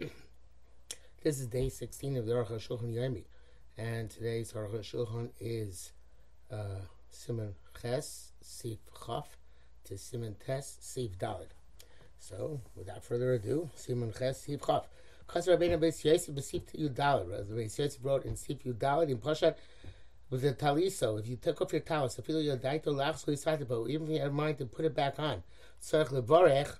this is day 16 of the Aruch HaShulchan Yomi, and today's Aruch HaShulchan is uh, Simon Ches, Sif Chaf, to Simon Tes, Sif Dalid. So, without further ado, Simon Ches, Sif Chaf. Because Rabbeinu Beis Yosef Besif Yud Dalid, the Beis Yosef wrote in Sif Yud Dalid in Pashat, with the taliso, if you took off your talis, if you daito lachs even if you have mind to put it back on, tzarich levorech,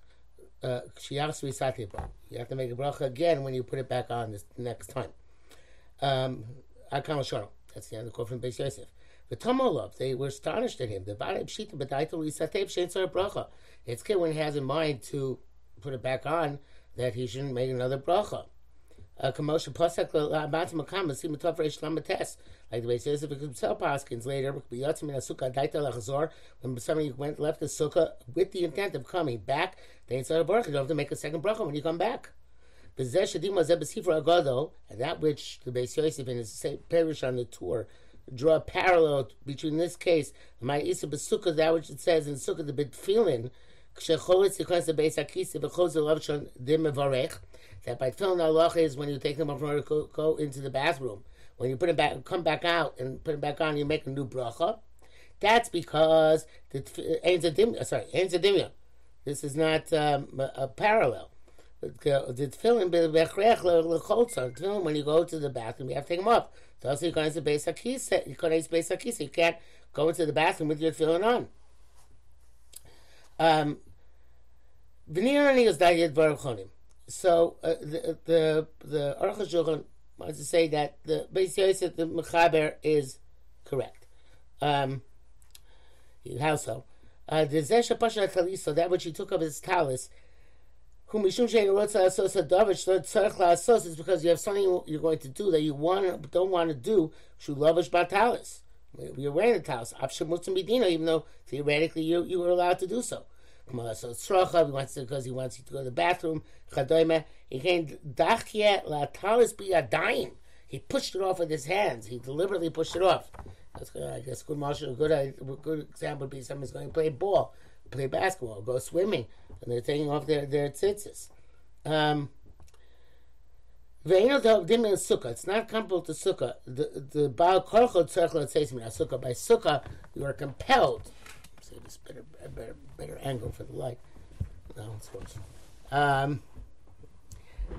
uh, you have to make a bracha again when you put it back on this next time. Um, that's the end of the quote from Beis Yosef. The Tomolov, they were astonished at him. The Vareb Shita B'daito Lisatev Shein Bracha. It's when he has in mind to put it back on that he shouldn't make another bracha. Makam Masim Tov Reish Lamates. Like the way it says, if it could sell Paskins later, a when somebody went left the Sukkah with the intent of coming back, they ain't a bracha. You have to make a second bracha when you come back. And that which the Beis Yosef in his parish on the Tur draw a parallel between this case, my Isa Besukah, that which it says in Sukkah, the Bitfilin, that by tefillin halacha is when you take them off in order to go, into the bathroom. When you put it back, come back out and put them back on, you make a new bracha. That's because the uh, sorry, This is not um, a, parallel. The tefillin tefillin when you go to the bathroom, you have to take them off. So also you base hakisa, you go into base. You can't go into the bathroom with your tefillin on. Um, is Baruch so uh, the the the Aruch HaShulchan wants to say that the Beis Yosef the Mechaber is correct. Um, how so? Uh, the Zesha Pasha Taliso, that which he took of his talis, whom Mishum Shein Rotza Asos Adavish Tzarech LaAsos is because you have something you're going to do that you want don't want to do. Shulavish Batalis. You're wearing the talis. Even though theoretically you you were allowed to do so. He wants to because he wants you to go to the bathroom. He came dachye la talis biyadayim. He pushed it off with his hands. He deliberately pushed it off. That's good. I guess good marshal. Good, a good example would be someone's going to play ball, play basketball, go swimming, and they're taking off their their tzitzis. Um, it's not comparable to sukkah. The the says me sukkah. By sukkah, you are compelled this better, better, better angle for the light. No, it's worse. Um,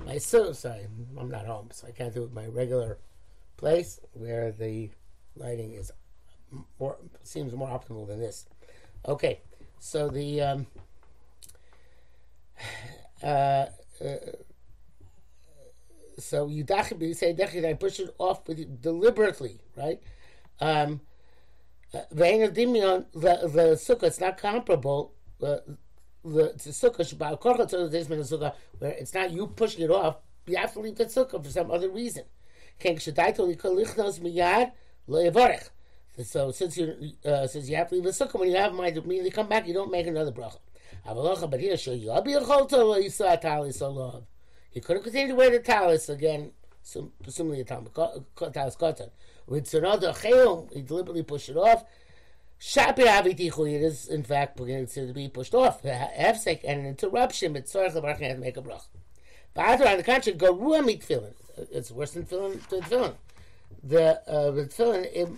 my so sorry, I'm not home, so I can't do it my regular place where the lighting is more seems more optimal than this. Okay, so the um, uh, uh, so you you say I push it off with you deliberately, right? Um, Vein Dimion, the the sukkah, it's not comparable. Uh, the sukkah where it's not you pushing it off. You have to leave the sukkah for some other reason. So since you uh, since you have to leave the sukkah when you have mind to immediately come back, you don't make another bracha. But here. He couldn't continue to wear the talis again. Presumably the talis katan. With another chayim, he deliberately pushed it off. Shapi avitichu, it is in fact beginning to be pushed off. Hefsek and an interruption, but tzorach lebarach to make a brach. But on the contrary, go ruah mit tefillin. It's worse than tefillin. tefillin. The uh, the tefillin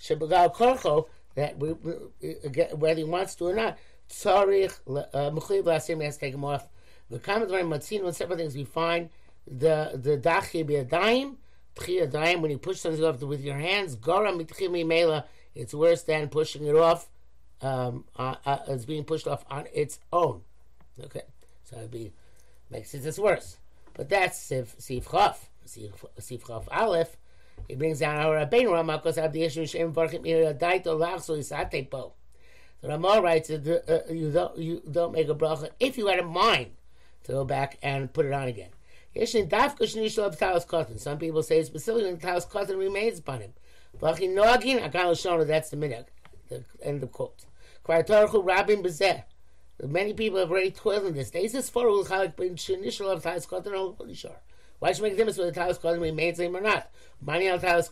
shebegal korcho that we, we, whether he wants to or not, tzarich uh, mechuyev lasim has to take him off. The common line matzin, several things we find the the dachi b'yadayim, tchi when you push something off with your hands, gora mitchi mimela, it's worse than pushing it off, um, uh, uh, it's being pushed off on its own. Okay, so it be makes it just worse. But that's Sif Sif Chaf, Sif Chaf Aleph. He brings down our Rabbeinu Ramah because of the issue Shem Varchim Daito Lachso Isate Po. So Ramah writes that uh, you don't you don't make a bracha if you had a mind to go back and put it on again. Some people say specifically the talis katan remains upon him. That's the minhag. The end of quote. Many people have already toiled in this. Why should make a difference whether the talis katan remains him or not? What does the talis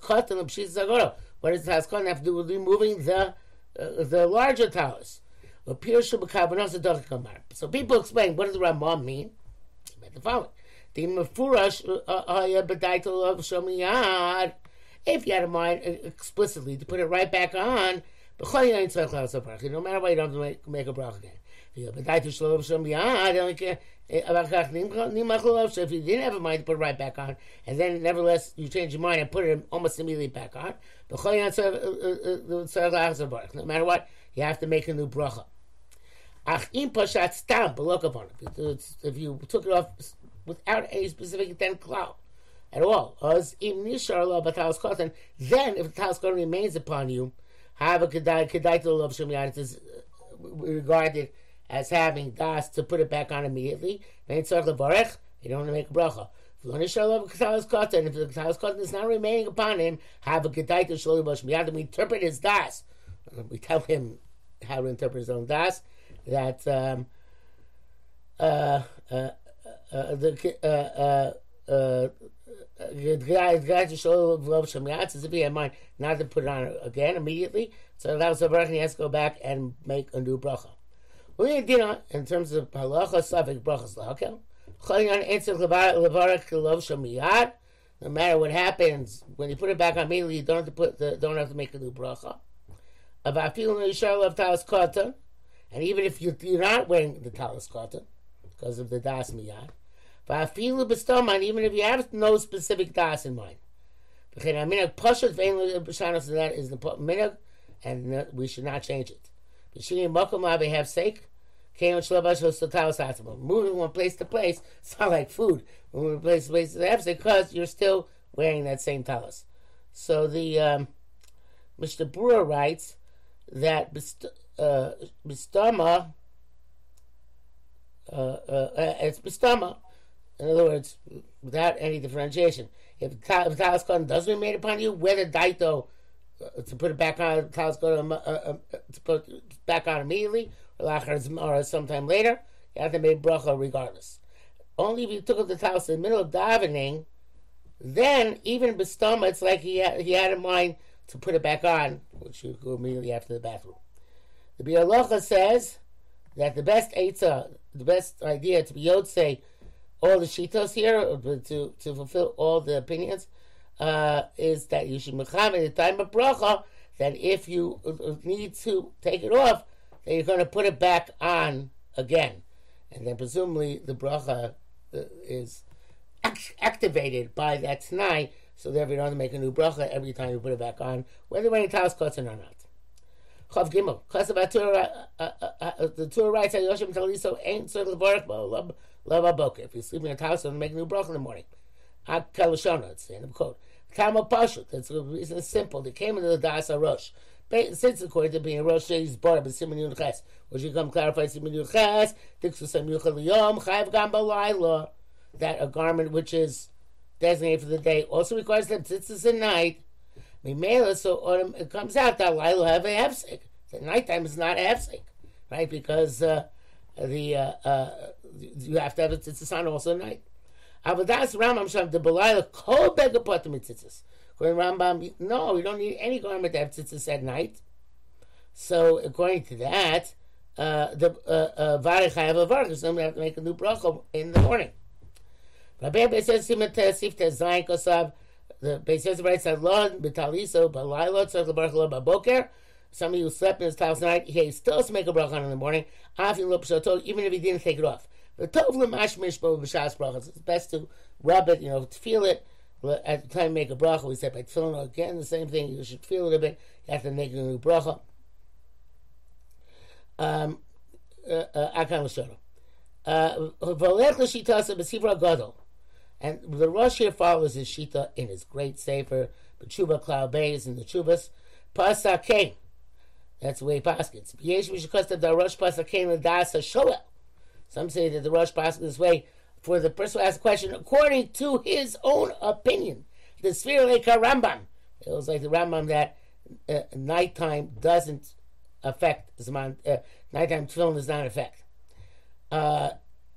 katan have to do with removing the uh, the larger talis? So people explain what does the Rambam mean? He meant the following: Uh, uh, uh, the mefurash uh, If you had a mind uh, explicitly to put it right back on, no matter what, you don't have to make, a bracha again. If you didn't have a mind to put it right back on, and then nevertheless you change your mind and put it almost immediately back on, no matter what, you have to make a new bracha. If you took it off without any specific intent cloud at all, then if the talis katan remains upon you, have a kedai kedai to love It is regarded as having das to put it back on immediately. You don't want to make a bracha. And if the katalas cotton is not remaining upon him, have a kedai to shloim miyad. We interpret his das. We tell him how to interpret his own das. That um, uh, uh, uh, the guy, the guy to show love Shemiyat as if he had mind not to put it on again immediately. So that was the bracha. He has to go back and make a new bracha. You know, in terms of halacha, safik brachas lahakel. No matter what happens, when you put it back on immediately, you don't have to put the, don't have to make a new bracha. About feeling the shar of talis katan, and even if you, you're not wearing the talis katan because of the das miyad, even if you have no specific das in mind. Because a minug pusher the only shaynos that is the minhag, and we should not change it. have sake. Moving one place to place, it's not like food. Moving from place to place to have because you're still wearing that same talis. So the um, Mishnah Berurah writes that bistama, uh, uh, uh, it's bistama, in other words, without any differentiation. If the talis katan does remain upon you, whether daito uh, to put it back on, talis katan uh, uh, to put it back on immediately, or sometime later, you have to make bracha regardless. Only if you took up the talis in the middle of davening, then even bistama, it's like he had, he had in mind to put it back on, which you go immediately after the bathroom. The Biur Halacha says that the best eitzah, the best idea to be say all the shitos here, to, to fulfill all the opinions, uh, is that you should mecham the time of bracha, that if you need to take it off, that you're going to put it back on again. And then presumably the bracha uh, is activated by that tonight, so therefore you don't have to make a new bracha every time you put it back on, whether when talis kotzen or not. Chav Gimel. Uh, uh, uh, the Torah writes, "Yoshim Taliso ain't circle baruch love love If you're sleeping in a house, don't make a new bracha in the morning. Hak kalashona. It's the end of quote. Kama pashut. That's the reason. It's simple. They came into the das rosh. Since according to being a rosh, he's brought up in Simon Yud Ches, which you come clarify Simon Yud Ches. Diksu Sam Yuchal Yom Chayv Gam Balayla. That a garment which is designated for the day also requires that tzitzis at night Mimela, so it comes out that Lila have a hefsek. The nighttime is not a hefsek, right? Because uh, the uh, uh, you have to have a sun also at night. Avodas Rambam Sham the Belila Kol Bega Potem Tzitzis. According Rambam, no, we don't need any garment to have tzitzis at night. So according to that, uh, the varich uh, uh, have a varich, so we have to make a new bracha in the morning. Rabbi says, "Simat Sifte Zayin Kosav." The Beis Yosef writes that Lord B'taliso B'layla Tzarech L'Baruch Lo B'Boker. Somebody who slept in his house tonight, he still has to make a bracha in the morning. Feel up so even if he didn't take it off. The tov l'mash mishbo b'shas brachas. It's best to rub it, you know, to feel it at the time make a bracha. We said by tefillin again the same thing. You should feel it a bit. To make a new bracha. Um, uh, uh, akan l'shono. Uh, v'olech l'shitasa b'sivra gadol. And the Rosh here follows his Shita in his great Sefer, B'tshuva Cloud Bays in the Chubas, Pasakain. That's the way he Shoel. Some say that the Rosh paskins this way for the person who asked the question according to his own opinion. The Sphere Leka Rambam. It was like the Rambam that uh, nighttime doesn't affect Zman, uh, nighttime tefillin does not affect. Uh,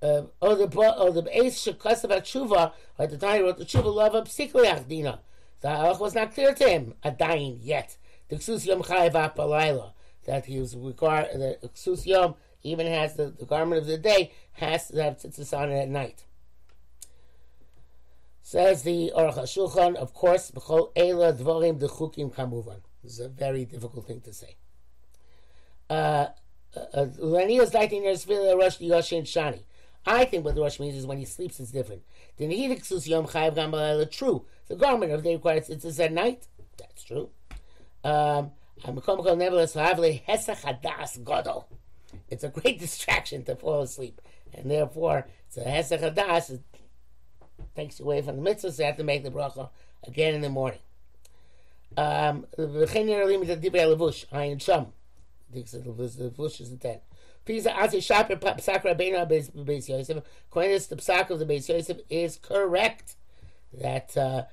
uh, or the or the Shekasav Tshuva, at the time he wrote the Tshuva of Psikliach Dina. The halach was not clear to him, a dying yet. The Ksus Yom Chayev Apalayla. that he was required, the Ksus Yom even has the, the garment of the day, has to have tzitzis on it at night. Says the Aruch HaShulchan, of course, b'chol eila dvorim dechukim kamuvan. This is a very difficult thing to say. Uh, uh, shani. I think what the Rosh means is when he sleeps, it's different. True. The garment of the requires it's at night. That's true. Um, it's a great distraction to fall asleep, and therefore a hesach hadas. It takes you away from the mitzvah, so you have to make the bracha again in the morning. Um, the levush is the ten. Pisa Asi Shaper Psakra Beina Beis Yosef. Kohenis, the psak of the Beis Yosef is correct that uh,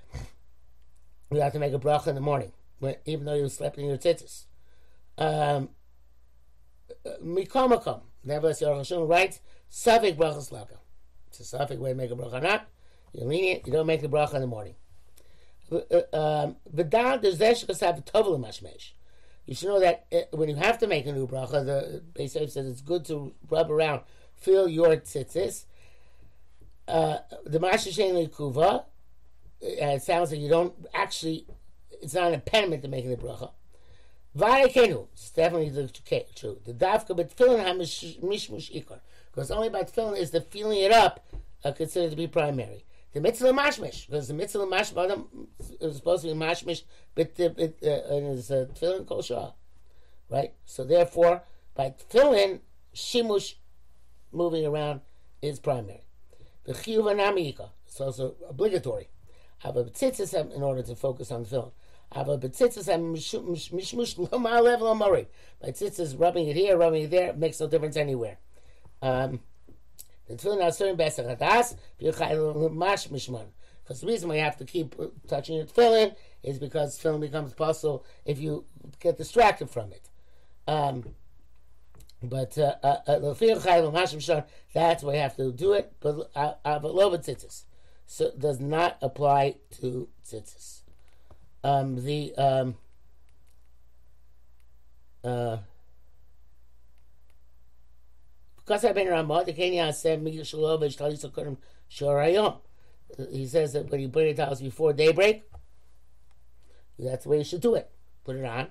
you have to make a bracha in the morning, even though you slept in your tzitzis. Um, Mikomakom, nevertheless, Yor Hashem writes, Savik brachas laka. It's a Savik way to make a bracha not. You're lenient, you don't make the bracha in the morning. V'dan, there's there shekas have a tovel mashmesh. You should know that uh, when you have to make a new bracha, the Beis says it's good to rub around, feel your tzitzis. Uh, the Masha Kuva, uh, it sounds like you don't actually, it's not an impediment to making the bracha. Varekenu, it's definitely the true. The dafka but tefillin mishmush ikar, because only by tefillin is the feeling it up uh, considered to be primary. The mitzvah mashmish, because the mitzvah of mashmish is supposed to be mashmish, but the it's a tefillin kol shah, right? So therefore, by tefillin, shimush moving around is primary. The chiyuv anamiyika, it's also obligatory. Have a tzitzis in order to focus on tefillin. Have a tzitzis mishmush lomar level amori. By tzitzis rubbing it here, rubbing it there, makes no difference anywhere. Um, the tefillin are certain besach hadas, mash mishman. Because the reason why you have to keep touching your tefillin is because tefillin becomes possible if you get distracted from it. Um, but uh, uh, uh, that's why you have to do it. But uh, tzitzis, so it does not apply to tzitzis. Um, the um, uh, because been around the Kenya said He says that when you burn your towels before daybreak, that's the way you should do it. Put it on,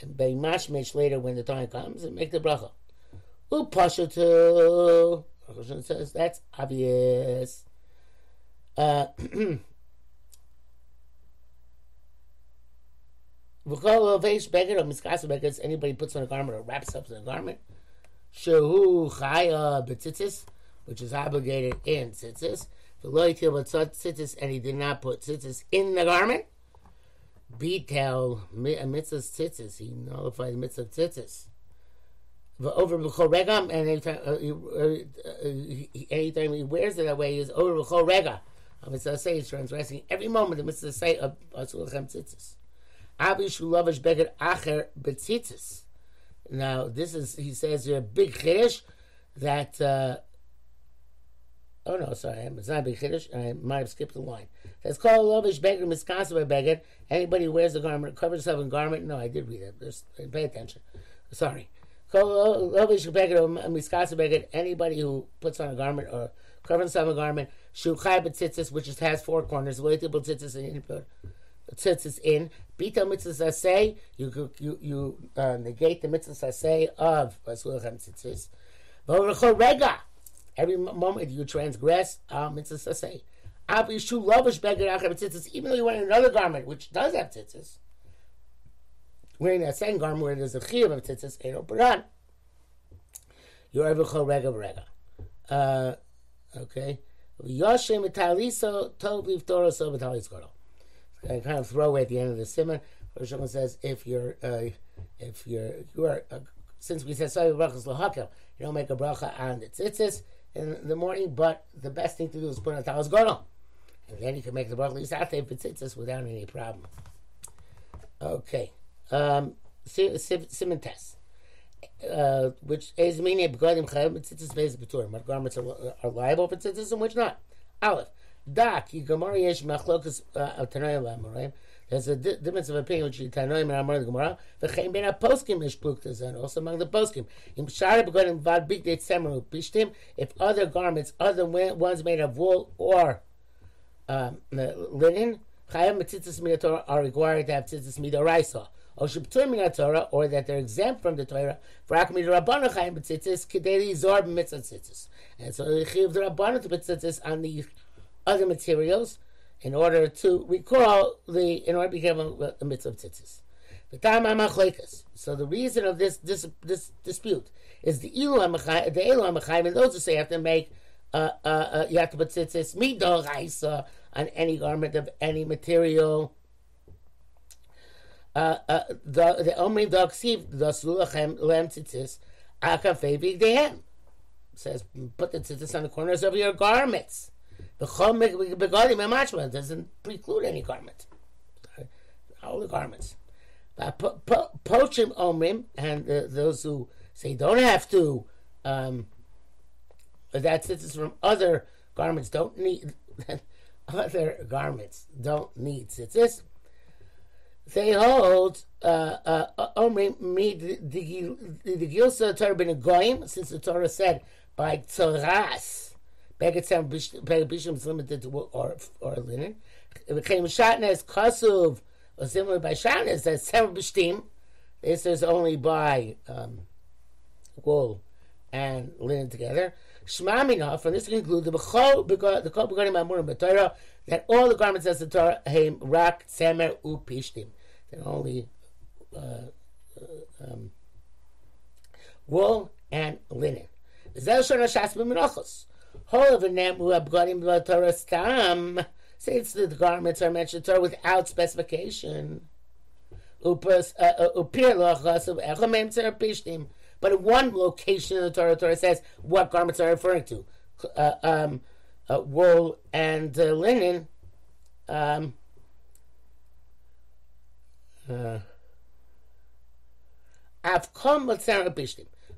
and by mashmesh later when the time comes, and make the bracha. Upasha to says that's obvious. Uh, Anybody puts on a garment or wraps up in a garment shehu chaya betzitzis, which is obligated in tzitzis. V'lo yitil tzitzis, and he did not put tzitzis in the garment. Betel mitzvah tzitzis, he nullified the mitzvah tzitzis. Over b'chol regam, and anytime, uh, uh, anytime he wears it that way, he's over b'chol rega. Mitzvah say he's transgressing every moment the mitzvah say of asulachem tzitzis. Abi shulavish beged acher betzitzis. Now, this is, he says here, big chiddush that, uh, oh no, sorry, it's not a big chiddush, I might have skipped the line. It's called Lovish Beggar, Miskansa by Beggar. Anybody who wears a garment, covers himself in garment, no, I did read it, Just pay attention. Sorry. Lovish Beggar, Miskansa Beggar, anybody who puts on a garment or covers himself in a garment, Shuchai Betzitzis, which has four corners, Loitable Tzitzis and input tzitzis in. Bita mitzvah say you you you uh, negate the mitzvah say of vasulachem tzitzis. rega. Every moment you transgress uh, mitzvah say. Even though you're wearing another garment which does have tzitzis, wearing that same garment where there's a chiyuv of tzitzis, eno paran. You're every rega rega. Uh, okay. Yoshem etaliso tov v'talis gadol uh, kind of throwaway at the end of the simon. Rosh says if you're uh, if you're you are uh, since we said sorry brachas lahakel, you don't make a bracha on the tzitzis in the morning, but the best thing to do is put on talis godel, and then you can make the bracha lisate for tzitzis without any problem. Okay, um, simon test. Uh, which is meaning begodim chayim tzitzis vez b'turim. What garments are, are liable for tzitzis and which not? Aleph. Dak, Gemara yesh machlokas uh, Tanayim l'Amoraim. There's a di- difference of opinion between Tanoim and the Gemara. V'chein ben poskim mishpluktas and also among the poskim. Im shara begonim vad big date semeru pishtim. If other garments, other ones made of wool or um, linen, chayim mitzitzis minatorah are required to have tzitzis midoraisa. Or shibtur minatorah, or that they're exempt from the Torah. V'rak midorabbana chayim mitzitzis kidei zorb mitzvah tzitzis. And so they chiv the rabbana to put tzitzis on the other materials in order to recall the in order to become a, a mitzvah tzitzis. So the reason of this this, this dispute is the ilu the elu and those who say you have to make uh, uh, uh, you have to put tzitzis midoraisa on any garment of any material. Uh, uh, the the omrim daksiv the sulachem lem tzitzis akafei vigdehem says put the tzitzis on the corners of your garments. The chom begadim and doesn't preclude any garment. All the garments. Pochim omrim, and uh, those who say don't have to, um, that tzitzis from other garments don't need, other garments don't need tzitzis. They hold uh, uh, omrim me the gilsa Torah ben goyim, since the Torah said by tzoras Beged Sam Bisham is limited to or or linen. It became Shatnez Kasuv, or similar by Shatnez, that's Sam Bishtim. This is only by um, wool and linen together. Shmamina, from this we conclude the Bechol, the Kol Begadim Amurim B'Torah, that all the garments as the Torah, Heim, Rak, Tzemer, U, Pishtim. They're only uh, uh, um, wool and linen. Zel Shana Shas B'Menachos. Since the garments are mentioned Torah without specification. Uh, uh, but in one location in the Torah, Torah says what garments are referring to. Uh, um, uh, wool and uh, linen. Um, uh,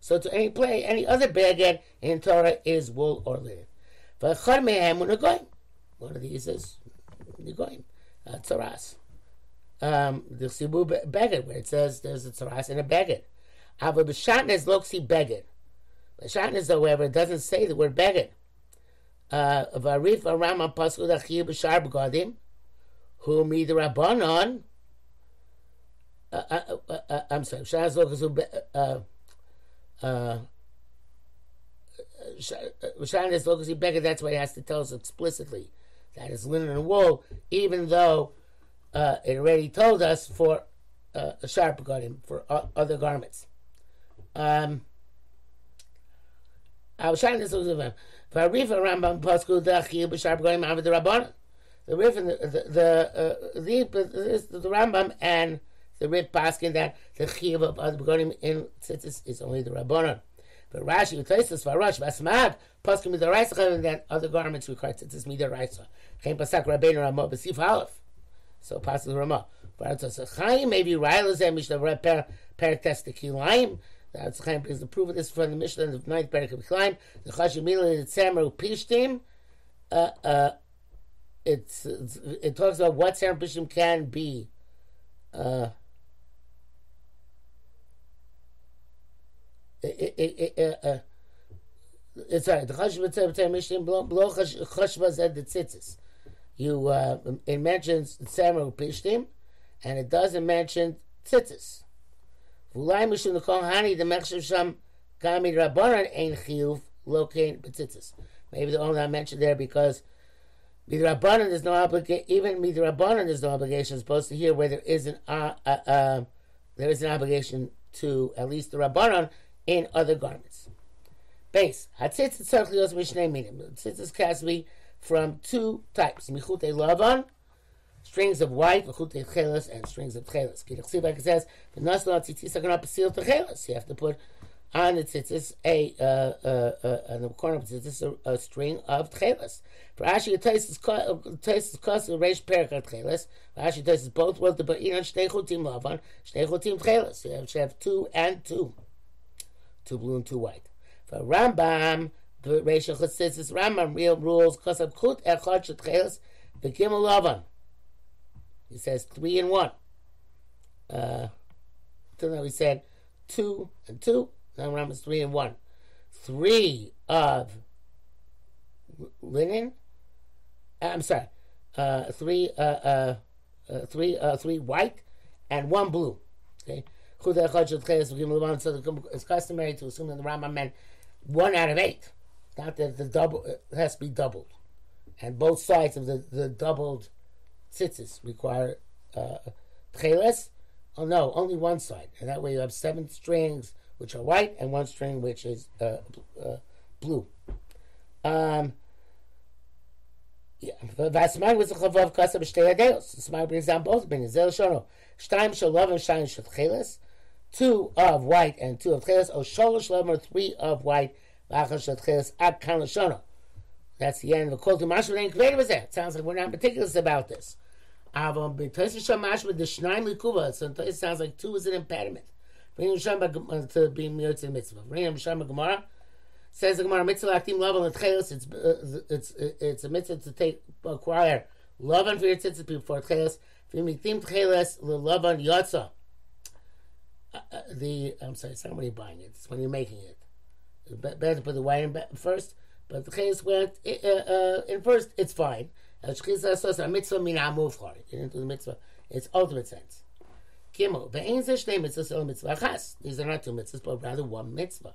so to any play, any other beged in Torah is wool or linen. One of these is Negoim, uh, Tzaras. Um, the Sibu beged, where it says there's a Tzaras and a beged. Ava b'shatnez loksi beged. B'shatnez, however, doesn't say the word beged. Uh, Varif Arama Pasul Achir B'shar B'gadim, who me the Rabbanon, uh, uh, I'm sorry, Shaz Lokasu, uh, Shana is Beggar, that's why he has to tell us explicitly that it's linen and wool, even though uh, it already told us for uh, a sharp garment, for uh, other garments. Um, the the Rif and the the the, uh, the, the, the Rambam and the Rif Paskin that the Chiv of other Begonim in Tzitzis is only the Rabbanon. But Rashi, Utaisis, Varash, Vasmag, Paskin the Raisa, and then other garments require Tzitzis Mida Raisa. Chaim Pasak Rabbeinu Ramah, Besif Aleph. So Pasak Ramah. Varatos Chaim, maybe Railazem, Mishnah Per Per Testikilaim. That's Chaim because the proof of this from the Mishnah of the ninth Perik of Chaim. The Chashim Mila, the Tzemer, Pishtim. Uh, uh, it's, it's, it talks about what Tzemer Pishtim can be. Uh, it's right. The chashva mishnah below chashva said the tzitzis. You uh, it mentions samuel pishtim, and it doesn't mention tzitzis. V'ulai mishum nekol hani the mechshav sham gami rabbanan ein chiyuv located b'tzitzis. Maybe the only I mentioned there because midrabanan there's no obligation. Even midrabanan there's no obligation. Supposed to hear where there is an uh, uh, uh, there is an obligation to at least the rabbanan in other garments. Base. Hatzitzit tzarch lios mishnei minim. Hatzitzit has to be from two types. Michute lavan, strings of white, michute chelas, and strings of chelas. Like it says, v'nas lo hatzitzis aganah pasil techelas. You have to put on the tzitzis a uh, uh, uh, on the corner of the tzitzis a, a string of tchelas. For Ashi Taisis Kos Reish Perik Tchelas. For Ashi Taisis both words the Ba'iran Shtei Chutim Lavan Shtei Chutim Tchelas. You have, you have two and two two blue and two white. For Rambam, the Rachel Chassidus Rambam real rules because of Kut Echad Shetcheles Begimel Lavan. he says three and one. Uh, until now, he said two and two. Now Rambam is three and one. Three of linen. Uh, I'm sorry. Uh, three, uh, uh, uh, three, uh, three white, and one blue. Okay. It's customary to assume that the Rambam meant one out of eight, not that the double has to be doubled, and both sides of the, the doubled tzitzis require uh, treles. Oh no, only one side, and that way you have seven strings which are white and one string which is uh, uh, blue. Um, yeah, Vasman was a chavav kasa b'shtei adeos. Vasman brings down both opinions. Zeh shono, shtayim shel love and shtayim shel chelas. Two of white and two of tcheles. O sholosh love or three of white. V'achal shel tcheles ad kan. That's the end of the to mashma. Then creative that. Sounds like we're not meticulous about this. Avon b'tosis shel mashma the shnayim likuva. So it sounds like two is an impediment. Bring him to be mitzvah mitzvah. Bring him Gemara. Says the Gemara, mitzvah aktim love on tchelos. It's uh, it's it's a mitzvah to take acquire love on for your tzitzit before tchelos love on yotza the I'm sorry, it's not when you're buying it; it's when you're making it. It's better to put the wine first, but the case went uh, uh, in first. It's fine. Its ultimate sense. Gimel ve'ein mitzvah chas. These are not two mitzvahs, but rather one mitzvah.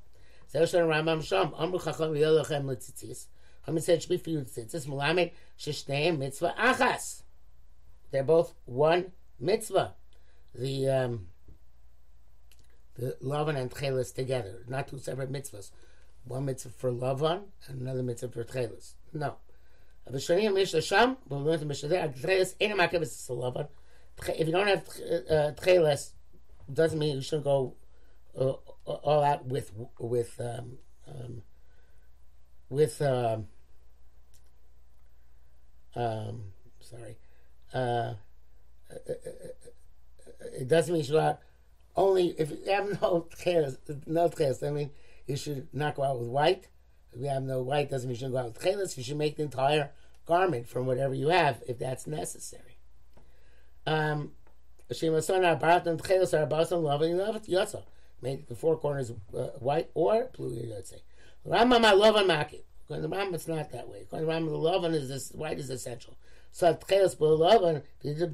Zerushan Rambam Sham Amru Chacham Yolochem Letzitzis. Haman said should be for you Letzitzis. Mitzvah achas. They're both one mitzvah. The um, the Lavan and Tchelis together, not two separate mitzvahs. One mitzvah for Lavan and another mitzvah for Tchelis. No. ושנים יש לשם, ובאמת משדר, תכלס אין המעכב את Lavan. If you don't have uh, Tchelis, doesn't mean you shouldn't go uh, all out with with um, um, with um, um, sorry. Uh, it doesn't mean you should out only if you have no chaos, no chaos. I mean, you should not go out with white. If you have no white, doesn't mean you should go out with chaos. You should make the entire garment from whatever you have, if that's necessary. Um, make the four corners uh, white or blue, say. Rambam, I love on Maki. According to Rambam, it's not that way. According to Rambam, the love is this, white is essential. So tchelis below love, if you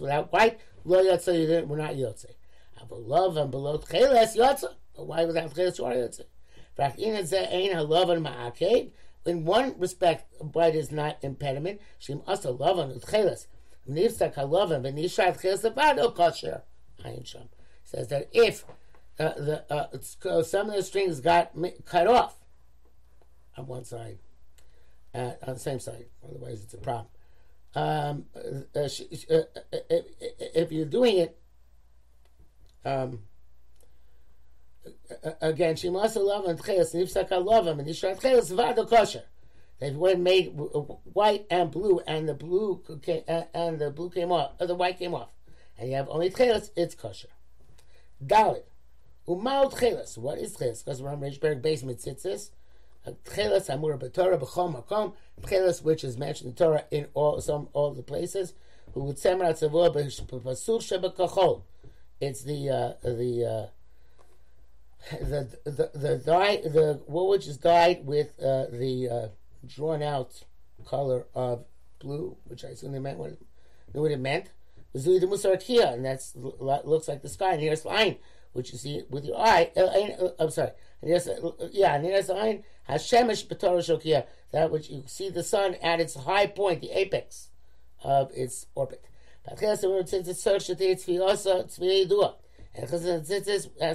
without white, lo yotze, you didn't, we're not yotze. Love and below tchelis, yotze. But why without tchelis, you are yotze? In one respect, white is not impediment. Shim also love on tchelis. Nifsak halavan, but nishat tchelis levado kosher. Ayin sham. Says that if uh, the, uh, some of the strings got cut off on one side, uh, on the same side. Otherwise, it's a problem. Um, uh, uh, if, you're doing it, um, again, she must loved and ifsaka love him, and yishrat tcheles vado kosher. They've went made white and blue, and the blue came, and the blue came off, or the white came off, and you have only tcheles. It's kosher. Dalit. Umal tchelas. What is tchelas? Because we're on Rishberg basement tzitzis. Tchelas amur b'torah b'chol makom. Tchelas, which is mentioned in Torah in all some all the places. Who would semra tzavua b'pasuch shebekachol. It's the uh, the. Uh, the the the dye the wool which is dyed with uh, the uh, drawn out color of blue, which I assume they meant what knew what it meant. Zui the and that's looks like the sky. And here's line which you see with your eye. Uh, uh, I'm sorry. Uh, yeah, Hashemesh Shokia, that which you see the sun at its high point, the apex of its orbit. To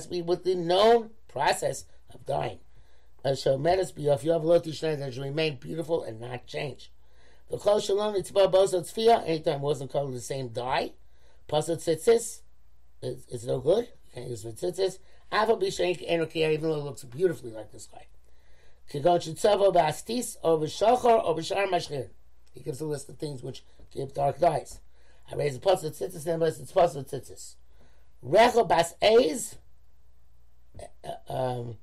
be with the known process of dying. You that should remain beautiful and not change. The kol shalom itzba bozo tzfia. Anytime wasn't called the same dye. Pasot tzitzis. It's no good can't use mitzitzis. Ava b'shenk enokia, even though it looks beautifully like this guy. Kigon shitzavo or or mashchir. He gives a list of things which give dark dyes. I raise a plus tzitzis, and it's plus tzitzis. Recho bas eiz, uh, um,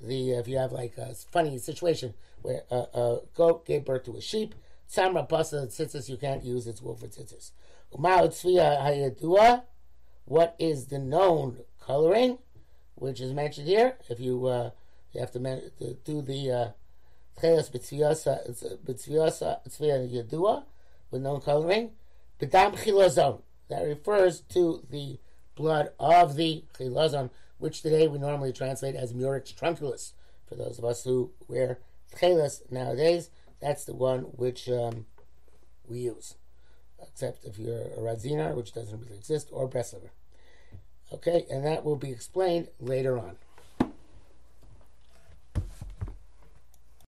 the if you have like a funny situation where a, a goat gave birth to a sheep, samra pasa tzitzis you can't use its wool for tzitzis. Umao tzvia hayadua. What is the known coloring, which is mentioned here? If you uh, you have to, men- to do the uh, tchelas b'tzviyasa tzvia yadua with known coloring. B'dam chilazon. That refers to the blood of the chilazon, which today we normally translate as murex trunculus. For those of us who wear tchelas nowadays, that's the one which um, we use. Except if you're a Radziner, which doesn't really exist, or Breslover. Okay, and that will be explained later on.